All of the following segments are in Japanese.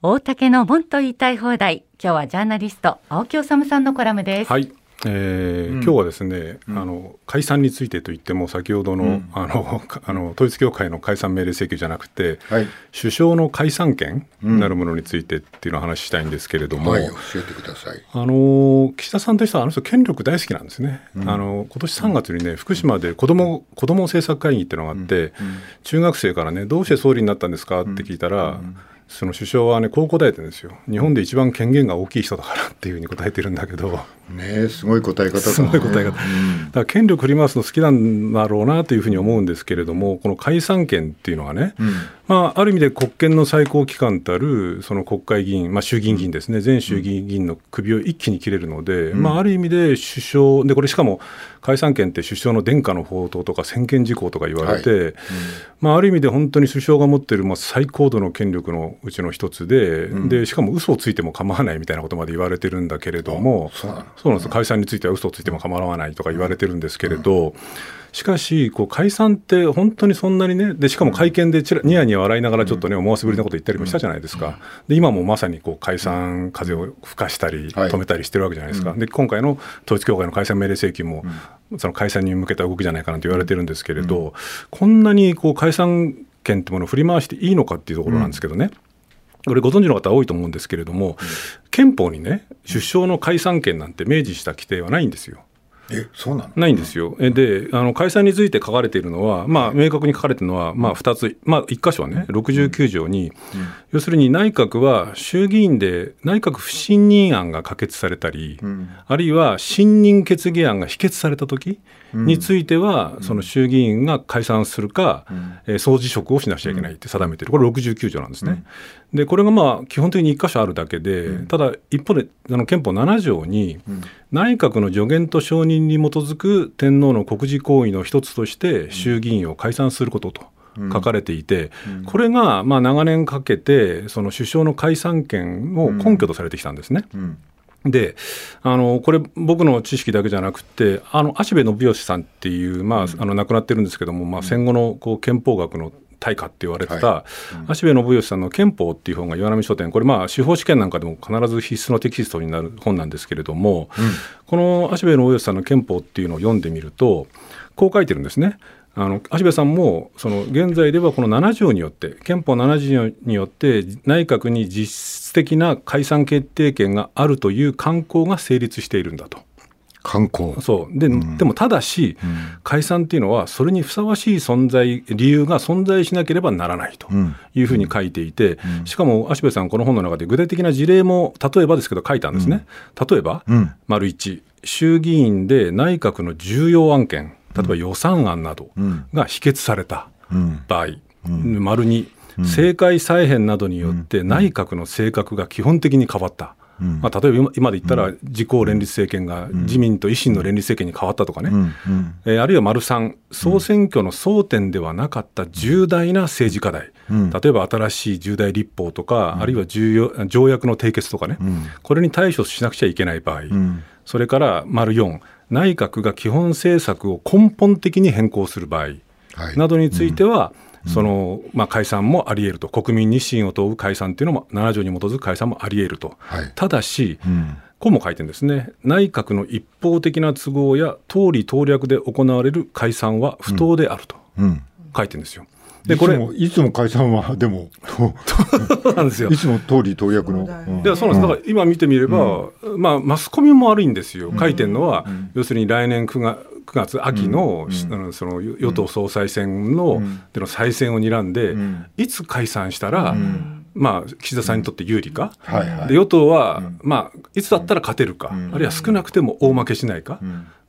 大竹のもんと言いたい放題。今日はジャーナリスト青木治さんのコラムです。はい。えー、うん、今日はですね、うん、あの解散についてといっても先ほどのうん、あのあの統一教会の解散命令請求じゃなくて、はい、首相の解散権なるものについてっていうのを話したいんですけれども、はい、教えてください。あの岸田さんとしてはあの人権力大好きなんですね、あの今年3月にね福島で子ども子ども政策会議っていうのがあって、中学生からねどうして総理になったんですかって聞いたら、その首相はねこう答えてるんですよ。日本で一番権限が大きい人だからっていうふうに答えてるんだけど。ねすごい答え方すごい答え方、だから権力振り回すの好きなんだろうなというふうに思うんですけれどもこの解散権っていうのはね、うん、まあ、ある意味で国権の最高機関たるその国会議員、まあ、衆議院議員ですね。全衆議院議員の首を一気に切れるので、うん、まあ、ある意味で首相でこれしかも解散権って首相の殿下の宝刀とか専権事項とか言われて、はい。うん、まあ、ある意味で本当に首相が持っているまあ最高度の権力のうちの一つで,、でしかも嘘をついても構わないみたいなことまで言われてるんだけれどもそうなんです。解散については嘘をついても構わないとか言われてるんですけれど、しかしこう解散って本当にそんなにねでしかも会見でちらニヤニヤ笑いながらちょっとね思わせぶりなこと言ったりもしたじゃないですか。で今もまさにこう解散風を吹かしたり止めたりしてるわけじゃないですか、で今回の統一教会の解散命令請求も、その解散に向けた動きじゃないかなと言われてるんですけれど、こんなにこう解散権ってものを振り回していいのかっていうところなんですけどね、これご存知の方多いと思うんですけれども、憲法にね首相の解散権なんて明示した規定はないんですよ。えそうなの？ないんですよ。であの解散について書かれているのは、まあ、明確に書かれているのは、まあ、2つ、まあ、1箇所はね69条に、うん、要するに内閣は衆議院で内閣不信任案が可決されたり、うん、あるいは信任決議案が否決されたときについては、うん、その衆議院が解散するか、うん、えー、総辞職をしなくちゃいけないって定めてる、これ69条なんですね。でこれがまあ基本的に1箇所あるだけで、ただ一方であの憲法7条に、内閣の助言と承認に基づく天皇の国事行為の一つとして衆議院を解散することと。書かれていて、これがまあ長年かけてその首相の解散権を根拠とされてきたんですね。であのこれ僕の知識だけじゃなくてあの芦部信義さんっていう、まあ、あの亡くなってるんですけども、まあ、戦後のこう憲法学の大家って言われてた、芦部信義さんの憲法っていう本が岩波書店これまあ司法試験なんかでも必ず必須のテキストになる本なんですけれども、うん、この芦部信義さんの憲法っていうのを読んでみるとこう書いてるんですね。あの芦部さんもその現在ではこの7条によって憲法7条によって内閣に実質的な解散決定権があるという慣行が成立しているんだと。観光。そう。でうん、でもただし、うん、解散っていうのはそれにふさわしい存在理由が存在しなければならないというふうに書いていて、うん、しかも芦部さんこの本の中で具体的な事例も例えばですけど書いたんですね、例えば、丸1衆議院で内閣の重要案件例えば予算案などが否決された場合、丸2政界再編などによって内閣の性格が基本的に変わった。まあ、例えば今で言ったら、自公連立政権が自民と維新の連立政権に変わったとかね、えー、あるいは丸3、総選挙の争点ではなかった重大な政治課題、例えば新しい重大立法とか、あるいは重要条約の締結とかね、これに対処しなくちゃいけない場合、それから丸4、内閣が基本政策を根本的に変更する場合などについては、そのまあ、解散もあり得ると、国民に信を問う解散というのも、7条に基づく解散もあり得ると、はい、ただし、うん、こうも書いてるんですね、内閣の一方的な都合や党利党略で行われる解散は不当であると書いてるんですよ。でこれいつも解散はでもそう なんですよ。いつも通り党略の、でそうなんです。だから今見てみれば、まあマスコミも悪いんですよ。書いてるのは、要するに来年9月9月秋の,、その与党総裁選の,、での再選を睨んで、いつ解散したら、まあ、岸田さんにとって有利か、で与党は、まあ、いつだったら勝てるか、あるいは少なくても大負けしないか、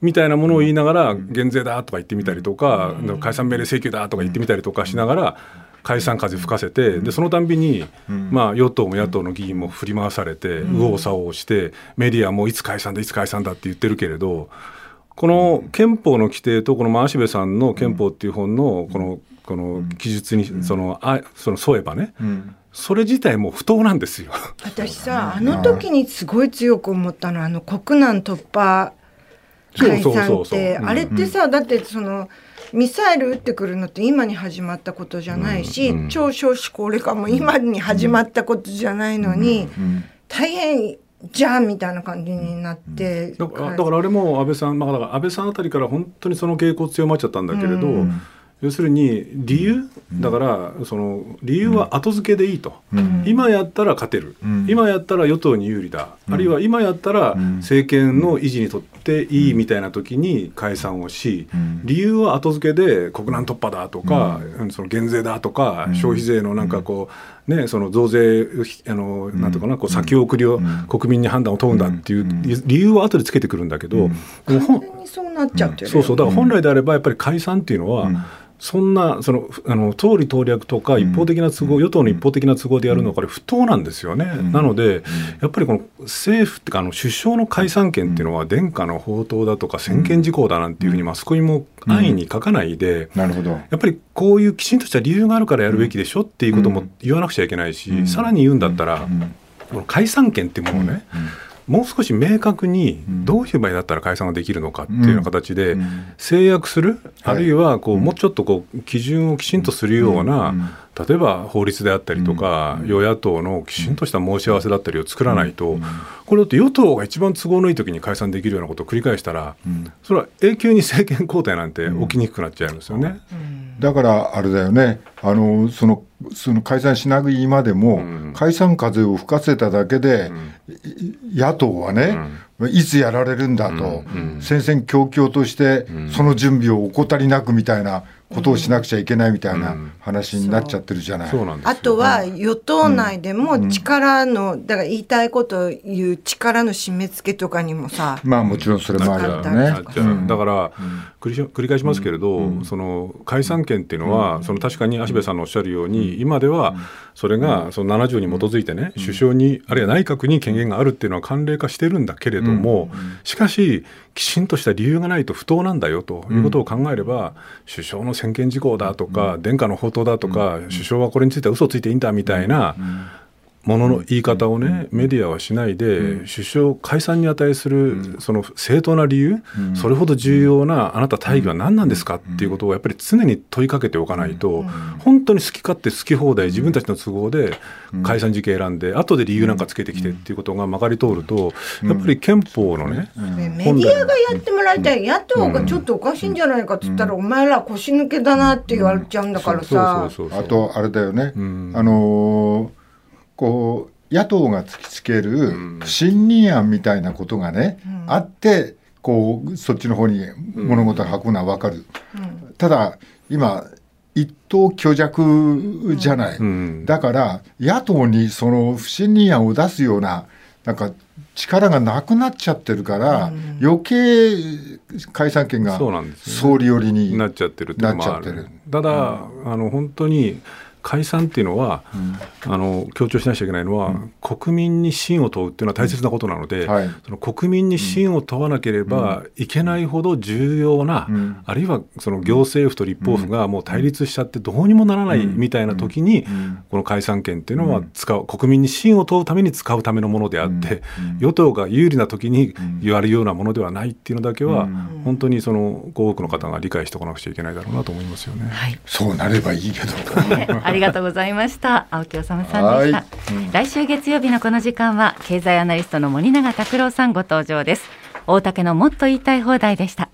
みたいなものを言いながら、減税だとか言ってみたりとか、解散命令請求だとか言ってみたりとかしながら、解散風吹かせて、でそのたんびに、まあ、与党も野党の議員も振り回されて、右往左往して、メディアもいつ解散だ、いつ解散だって言ってるけれど、この憲法の規定とこの真部さんの憲法っていう本のこのこの記述にそのあその添えばね、それ自体も不当なんですよ。私さあの時にすごい強く思ったのはあの国難突破解散って。あれってさだってそのミサイル撃ってくるのって今に始まったことじゃないし、うん。うん。超少子高齢化も今に始まったことじゃないのに、うん。大変じゃんみたいな感じになって、だからだからあれも安倍さん、まあ、だから安倍さんあたりから本当にその傾向強まっちゃったんだけれど、うん。要するに理由、だからその理由は後付けでいいと、うん。今やったら勝てる、うん。今やったら与党に有利だ、あるいは今やったらうん。政権の維持にとっていいみたいな時に解散をし、うん。理由は後付けで国難突破だとか、うん。その減税だとか、うん。消費税のなんかこう、ね、その増税あの、なんとかなこう先送りをうん。国民に判断を問うんだっていううん。理由は後でつけてくるんだけど、でもほんそうなっちゃってそうそう。だから本来であればやっぱり解散っていうのは、うんそんなそのあの党利党略とか一方的な都合、与党の一方的な都合でやるのはこれ不当なんですよね。なので、やっぱりこの政府っていうかあの首相の解散権っていうのは殿下の宝刀だとか専権事項だなんていうふうにマスコミも安易に書かないで。なるほど。やっぱりこういうきちんとした理由があるからやるべきでしょっていうことも言わなくちゃいけないし、うん。さらに言うんだったら、うん。この解散権っていうものをね、もう少し明確にうん。どういう場合だったら解散ができるのかっていうような形でうん。制約する、はい。あるいはこうもうちょっとこう基準をきちんとするような、うん例えば法律であったりとか、うん。与野党のきちんとした申し合わせだったりを作らないと、うん。これだって与党が一番都合のいい時に解散できるようなことを繰り返したら、うん。それは永久に政権交代なんて起きにくくなっちゃうんですよね。だからあれだよね、あのそのその解散しなくいまでも、うん。解散風を吹かせただけで、い野党はね、いつやられるんだと、うん。うん。戦々恐々として、ん。その準備を怠りなくみたいなことをしなくちゃいけないみたいなうん。話になっちゃってるじゃない。あとは与党内でも力の、だから言いたいことを言う力の締め付けとかにもさ、まあもちろんそれもあるよなねだから、繰りし繰り返しますけれど、その解散権っていうのは、その確かに芦部さんのおっしゃるように、今ではそれがその7条に基づいてね、首相に、あるいは内閣に権限があるっていうのは慣例化してるんだけれども、しかし、きちんとした理由がないと不当なんだよということを考えれば、首相の専権事項だとか、殿下の宝刀だとか、首相はこれについては嘘をついていいんだみたいな。ものの言い方をね、メディアはしないで、首相解散に値するその正当な理由、それほど重要なあなた大義は何なんですかっていうことをやっぱり常に問いかけておかないと、本当に好き勝手好き放題自分たちの都合で解散時期選んで、後で理由なんかつけてきてっていうことがまかり通ると、やっぱり憲法のね、ねメディアがやってもらいたい野党がちょっとおかしいんじゃないかっつったら、お前ら腰抜けだなって言われちゃうんだからさ。そうそうそうそうあとあれだよね、ん。あのーこう野党が突きつける不信任案みたいなことがね、あってこうそっちの方に物事が運ぶのは分かる、ただ今一党虚弱じゃない、うん。だから野党にその不信任案を出すようななんか力がなくなっちゃってるから、余計解散権が総理寄りになっちゃってるっていうのもある。なっちゃってる。ただ、あの本当に解散っていうのは、あの強調しなきゃいけないのは、国民に信を問うっていうのは大切なことなので、はい。その国民に信を問わなければいけないほど重要な、ん。あるいはその行政府と立法府がもう対立しちゃってどうにもならないみたいな時に、この解散権っていうのは使う国民に信を問うために使うためのものであって、与党が有利な時に言われるようなものではないっていうのだけは、本当にその多くの方が理解しておかなくちゃいけないだろうなと思いますよね。はい、そうなればいいけど。ありがとうございました。青木治さんでした。はい来週月曜日のこの時間は経済アナリストの森永卓郎さんご登場です。大竹のもっと言いたい放題でした。